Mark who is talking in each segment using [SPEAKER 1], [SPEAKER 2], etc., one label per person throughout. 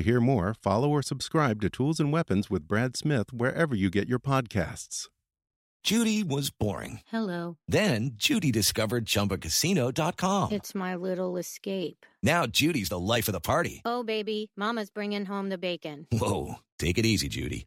[SPEAKER 1] To hear more, follow or subscribe to Tools and Weapons with Brad Smith wherever you get your podcasts.
[SPEAKER 2] Judy was boring.
[SPEAKER 3] Hello.
[SPEAKER 2] Then Judy discovered ChumbaCasino.com.
[SPEAKER 3] It's my little escape.
[SPEAKER 2] Now Judy's the life of the party.
[SPEAKER 3] Oh, baby, Mama's bringing home the bacon.
[SPEAKER 2] Whoa, take it easy, Judy.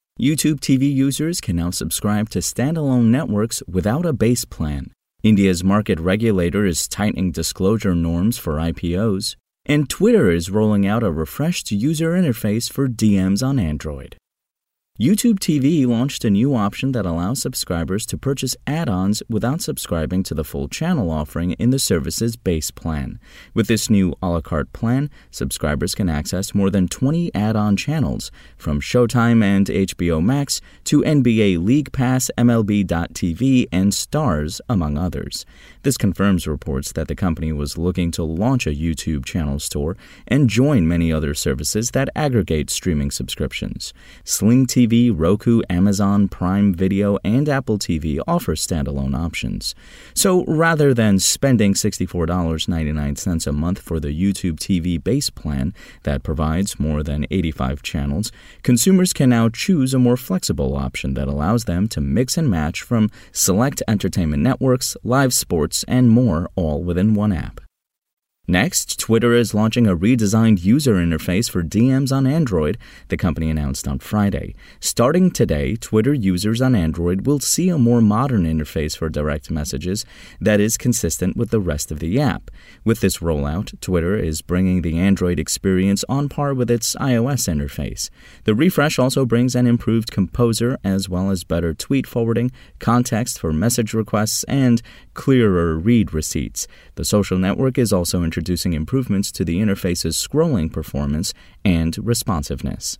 [SPEAKER 4] YouTube TV users can now subscribe to standalone networks without a base plan. India's market regulator is tightening disclosure norms for IPOs. And Twitter is rolling out a refreshed user interface for DMs on Android. YouTube TV launched a new option that allows subscribers to purchase add ons without subscribing to the full channel offering in the service's base plan. With this new a la carte plan, subscribers can access more than 20 add on channels, from Showtime and HBO Max to NBA League Pass, MLB.tv, and Starz, among others. This confirms reports that the company was looking to launch a YouTube channel store and join many other services that aggregate streaming subscriptions. Sling TV TV, Roku, Amazon, Prime Video, and Apple TV offer standalone options. So rather than spending $64.99 a month for the YouTube TV base plan that provides more than 85 channels, consumers can now choose a more flexible option that allows them to mix and match from select entertainment networks, live sports, and more all within one app. Next, Twitter is launching a redesigned user interface for DMs on Android, the company announced on Friday. Starting today, Twitter users on Android will see a more modern interface for direct messages that is consistent with the rest of the app. With this rollout, Twitter is bringing the Android experience on par with its iOS interface. The refresh also brings an improved composer as well as better tweet forwarding, context for message requests, and clearer read receipts. The social network is also introducing improvements to the interface's scrolling performance and responsiveness.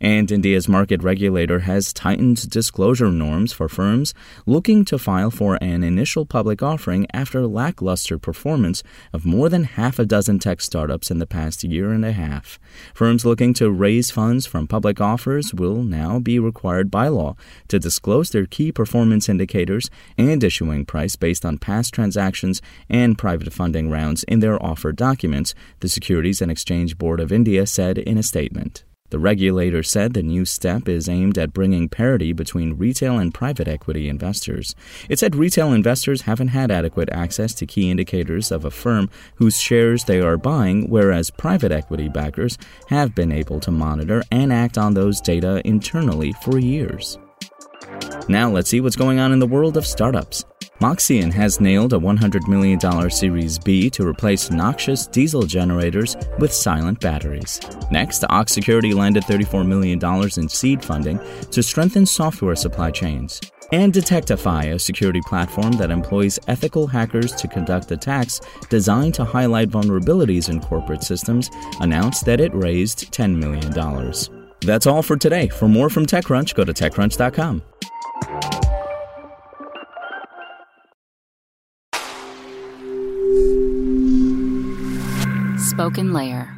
[SPEAKER 4] And India's market regulator has tightened disclosure norms for firms looking to file for an initial public offering after lackluster performance of more than half a dozen tech startups in the past year and a half. Firms looking to raise funds from public offers will now be required by law to disclose their key performance indicators and issuing price based on past transactions and private funding rounds in their offer documents, the Securities and Exchange Board of India said in a statement. The regulator said the new step is aimed at bringing parity between retail and private equity investors. It said retail investors haven't had adequate access to key indicators of a firm whose shares they are buying, whereas private equity backers have been able to monitor and act on those data internally for years. Now let's see what's going on in the world of startups. Moxion has nailed a $100 million Series B to replace noxious diesel generators with silent batteries. Next, Ox Security landed $34 million in seed funding to strengthen software supply chains. And Detectify, a security platform that employs ethical hackers to conduct attacks designed to highlight vulnerabilities in corporate systems, announced that it raised $10 million. That's all for today. For more from TechCrunch, go to TechCrunch.com.
[SPEAKER 5] Spoken Layer.